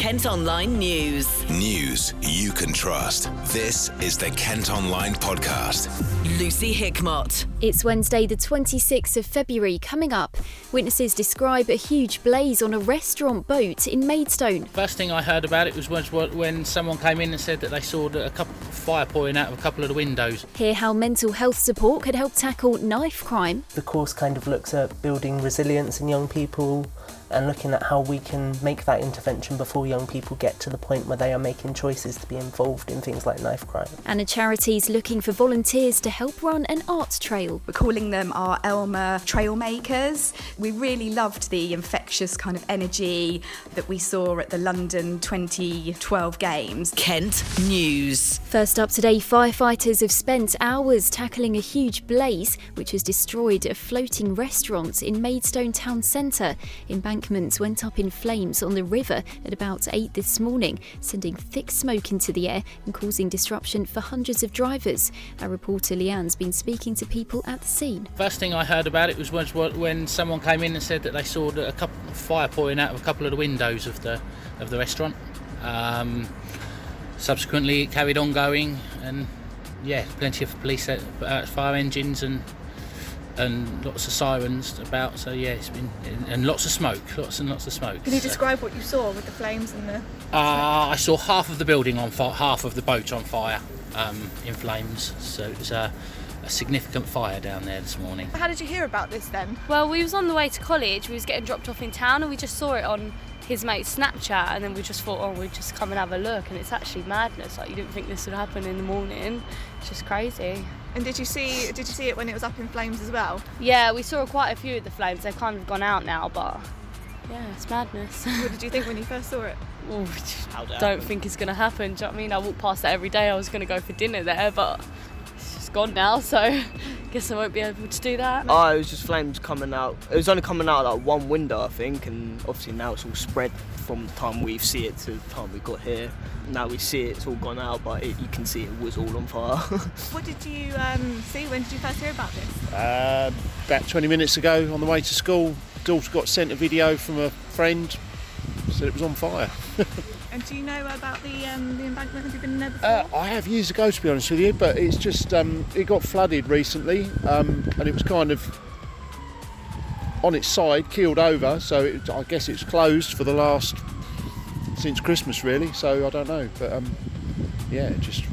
Kent Online News. News you can trust. This is the Kent Online Podcast. Lucy Hickmott. It's Wednesday, the 26th of February. Coming up, witnesses describe a huge blaze on a restaurant boat in Maidstone. First thing I heard about it was when someone came in and said that they saw a couple of fire pouring out of a couple of the windows. Hear how mental health support could help tackle knife crime. The course kind of looks at building resilience in young people and looking at how we can make that intervention before young people get to the point where they are making choices to be involved in things like knife crime. And a charity's looking for volunteers to help run an art trail. We're calling them our Elmer Trailmakers. We really loved the infectious kind of energy that we saw at the London 2012 Games. Kent News. First up today, firefighters have spent hours tackling a huge blaze which has destroyed a floating restaurant in Maidstone town centre in Bangor embankments went up in flames on the river at about 8 this morning, sending thick smoke into the air and causing disruption for hundreds of drivers. Our reporter Leanne's been speaking to people at the scene. First thing I heard about it was when someone came in and said that they saw a couple fire pouring out of a couple of the windows of the of the restaurant. Um, subsequently, it carried on going, and yeah, plenty of police, uh, fire engines, and and lots of sirens about. So yeah, it's been and lots of smoke, lots and lots of smoke. Can you so. describe what you saw with the flames and the? Uh, I saw half of the building on fire, half of the boat on fire, um, in flames. So it was a, a significant fire down there this morning. How did you hear about this then? Well, we was on the way to college. We was getting dropped off in town, and we just saw it on his mate's Snapchat, and then we just thought, oh, we'd just come and have a look. And it's actually madness. Like you didn't think this would happen in the morning. It's just crazy. And did you see did you see it when it was up in flames as well? Yeah, we saw quite a few of the flames. They've kind of gone out now, but yeah, it's madness. what did you think when you first saw it? Oh, don't think it's going to happen. Do you know what I mean? I walk past it every day. I was going to go for dinner there, but it's just gone now, so guess I won't be able to do that. Oh, it was just flames coming out. It was only coming out like one window, I think, and obviously now it's all spread from the time we see it to the time we got here. Now we see it, it's all gone out, but it, you can see it was all on fire. what did you um, see? When did you first hear about this? Uh, about 20 minutes ago on the way to school. Daughter got sent a video from a friend, said it was on fire. And do you know about the um, the embankment? Have you been there before? Uh, I have years ago, to be honest with you, but it's just um, it got flooded recently, um, and it was kind of on its side, keeled over. So it, I guess it's closed for the last since Christmas, really. So I don't know, but um, yeah, just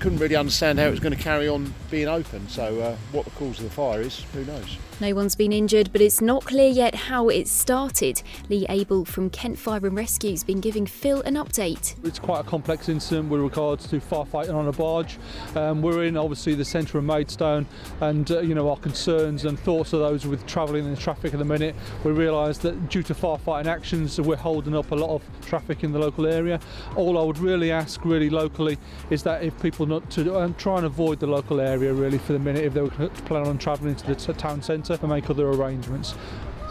couldn't really understand how it was going to carry on being open. So uh, what the cause of the fire is, who knows? No one's been injured, but it's not clear yet how it started. Lee Abel from Kent Fire and Rescue has been giving Phil an update. It's quite a complex incident with regards to firefighting on a barge. Um, we're in obviously the centre of Maidstone, and uh, you know our concerns and thoughts are those with travelling in traffic at the minute. We realise that due to firefighting actions, we're holding up a lot of traffic in the local area. All I would really ask, really locally, is that if people not to um, try and avoid the local area really for the minute if they were planning on travelling to the town centre centre and make other arrangements.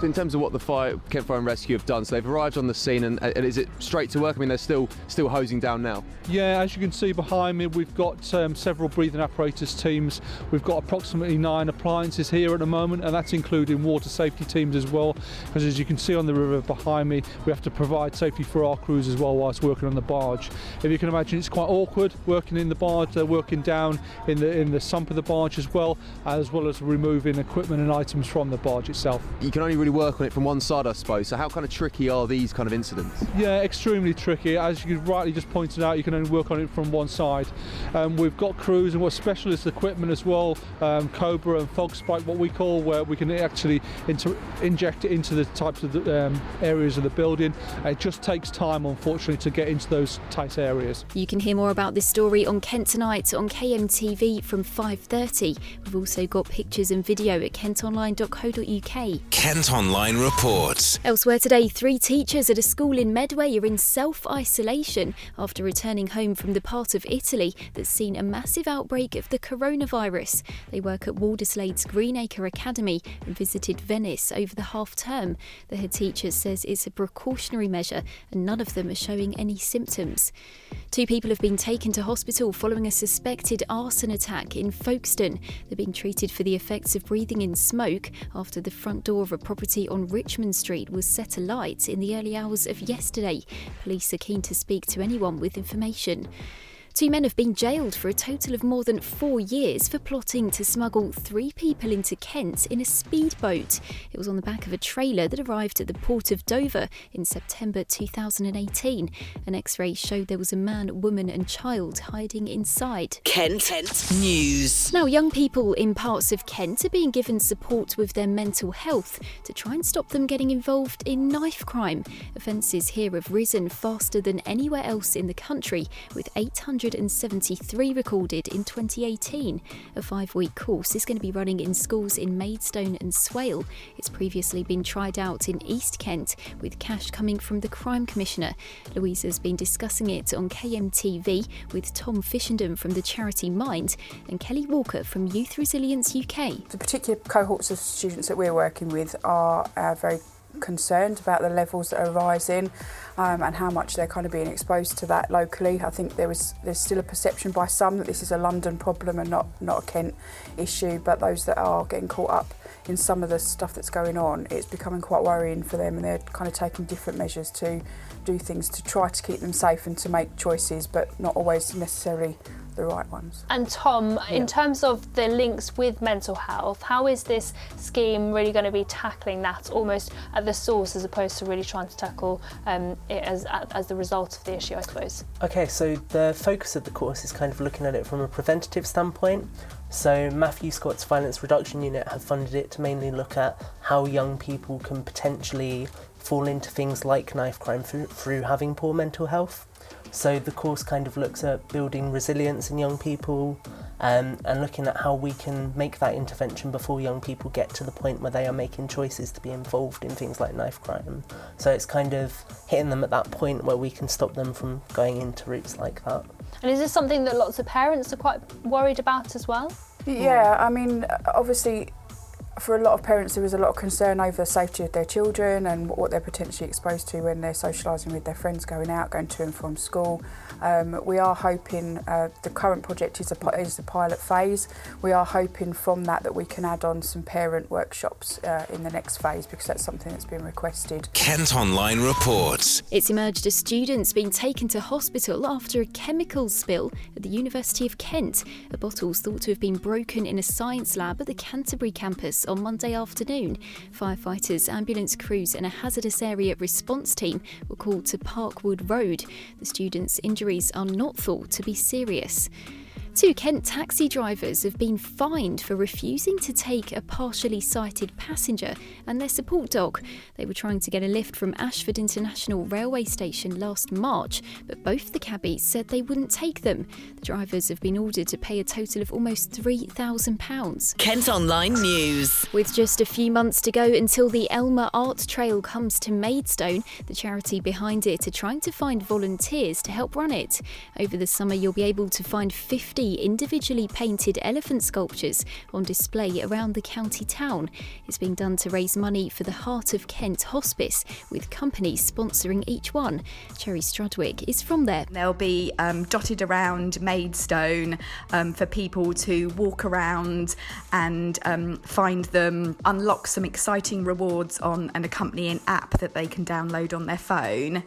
In terms of what the fire, Kent Fire and Rescue have done, so they've arrived on the scene and, and, is it straight to work? I mean, they're still still hosing down now. Yeah, as you can see behind me, we've got um, several breathing apparatus teams. We've got approximately nine appliances here at the moment, and that's including water safety teams as well. Because as you can see on the river behind me, we have to provide safety for our crews as well whilst working on the barge. If you can imagine, it's quite awkward working in the barge. They're working down in the in the sump of the barge as well, as well as removing equipment and items from the barge itself. You can only really work on it from one side, I suppose. So how kind of tricky are these kind of incidents? Yeah, extremely tricky. As you rightly just pointed out, you can only work on it from one side. Um, we've got crews and what specialist equipment as well, um, Cobra and Fog Spike, what we call, where we can actually inter- inject it into the types of the, um, areas of the building. It just takes time, unfortunately, to get into those tight areas. You can hear more about this story on Kent Tonight on KMTV from 5.30. We've also got pictures and video at kentonline.co.uk. Kent Online reports. Elsewhere today, three teachers at a school in Medway are in self isolation after returning home from the part of Italy that's seen a massive outbreak of the coronavirus. They work at Walderslade's Greenacre Academy and visited Venice over the half term. The head teacher says it's a precautionary measure and none of them are showing any symptoms. Two people have been taken to hospital following a suspected arson attack in Folkestone. They're being treated for the effects of breathing in smoke after the front door of a property property on Richmond Street was set alight in the early hours of yesterday. Police are keen to speak to anyone with information. Two men have been jailed for a total of more than four years for plotting to smuggle three people into Kent in a speedboat. It was on the back of a trailer that arrived at the port of Dover in September 2018. An x ray showed there was a man, woman, and child hiding inside. Kent, Kent News. Now, young people in parts of Kent are being given support with their mental health to try and stop them getting involved in knife crime. Offences here have risen faster than anywhere else in the country, with 800 173 recorded in 2018. A five week course is going to be running in schools in Maidstone and Swale. It's previously been tried out in East Kent, with cash coming from the Crime Commissioner. Louisa's been discussing it on KMTV with Tom Fishenden from the charity Mind and Kelly Walker from Youth Resilience UK. The particular cohorts of students that we're working with are uh, very concerned about the levels that are rising um, and how much they're kind of being exposed to that locally. I think there was there's still a perception by some that this is a London problem and not not a Kent issue, but those that are getting caught up in some of the stuff that's going on, it's becoming quite worrying for them and they're kind of taking different measures to do things to try to keep them safe and to make choices, but not always necessarily the right ones. And Tom, yeah. in terms of the links with mental health, how is this scheme really going to be tackling that almost at the source as opposed to really trying to tackle um, it as, as the result of the issue, I suppose? Okay, so the focus of the course is kind of looking at it from a preventative standpoint. So Matthew Scott's Violence Reduction Unit have funded it to mainly look at how young people can potentially fall into things like knife crime through, through having poor mental health. So the course kind of looks at building resilience in young people um, and looking at how we can make that intervention before young people get to the point where they are making choices to be involved in things like knife crime. So it's kind of hitting them at that point where we can stop them from going into routes like that. And is this something that lots of parents are quite worried about as well? Yeah, I mean, obviously for a lot of parents, there is a lot of concern over the safety of their children and what they're potentially exposed to when they're socialising with their friends, going out, going to and from school. Um, we are hoping uh, the current project is a, is a pilot phase. We are hoping from that that we can add on some parent workshops uh, in the next phase because that's something that's been requested. Kent Online reports. It's emerged a student's been taken to hospital after a chemical spill at the University of Kent. A bottle's thought to have been broken in a science lab at the Canterbury campus on Monday afternoon. Firefighters, ambulance crews, and a hazardous area response team were called to Parkwood Road. The students' injuries are not thought to be serious. Two Kent taxi drivers have been fined for refusing to take a partially sighted passenger and their support dog. They were trying to get a lift from Ashford International Railway Station last March, but both the cabbies said they wouldn't take them. The drivers have been ordered to pay a total of almost £3,000. Kent Online News. With just a few months to go until the Elmer Art Trail comes to Maidstone, the charity behind it are trying to find volunteers to help run it. Over the summer, you'll be able to find 50 individually painted elephant sculptures on display around the county town. It's being done to raise money for the Heart of Kent Hospice, with companies sponsoring each one. Cherry Strudwick is from there. They'll be um, dotted around Maidstone um, for people to walk around and um, find them, unlock some exciting rewards on an accompanying app that they can download on their phone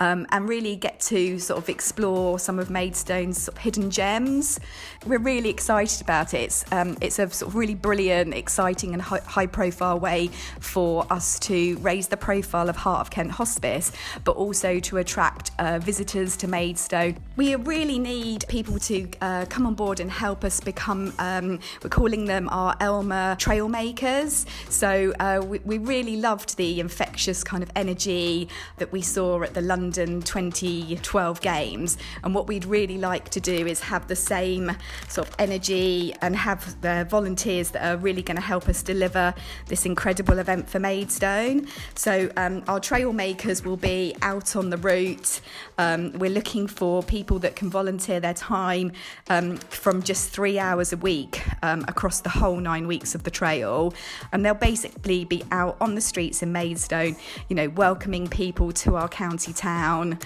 um, and really get to sort of explore some of Maidstone's sort of hidden gems. We're really excited about it. It's, um, it's a sort of really brilliant, exciting, and high profile way for us to raise the profile of Heart of Kent Hospice, but also to attract uh, visitors to Maidstone. We really need people to uh, come on board and help us become, um, we're calling them our Elmer Trailmakers. So uh, we, we really loved the infectious kind of energy that we saw at the London London 2012 games. And what we'd really like to do is have the same sort of energy and have the volunteers that are really going to help us deliver this incredible event for Maidstone. So um, our trail makers will be out on the route. Um, we're looking for people that can volunteer their time um, from just three hours a week um, across the whole nine weeks of the trail. And they'll basically be out on the streets in Maidstone, you know, welcoming people to our county town,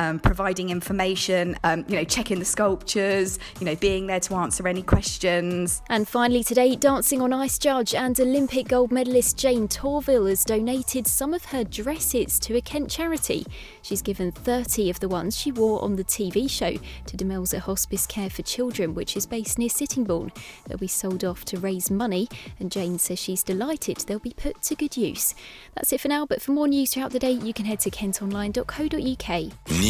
um, providing information, um, you know, checking the sculptures, you know, being there to answer any questions. And finally today, dancing on ice judge and Olympic gold medalist Jayne Torvill has donated some of her dresses to a Kent charity. She's given 30 of the ones she wore on the TV show to Demelza Hospice Care for Children, which is based near Sittingbourne. They'll be sold off to raise money, and Jane says she's delighted they'll be put to good use. That's it for now, but for more news throughout the day, you can head to kentonline.co.uk.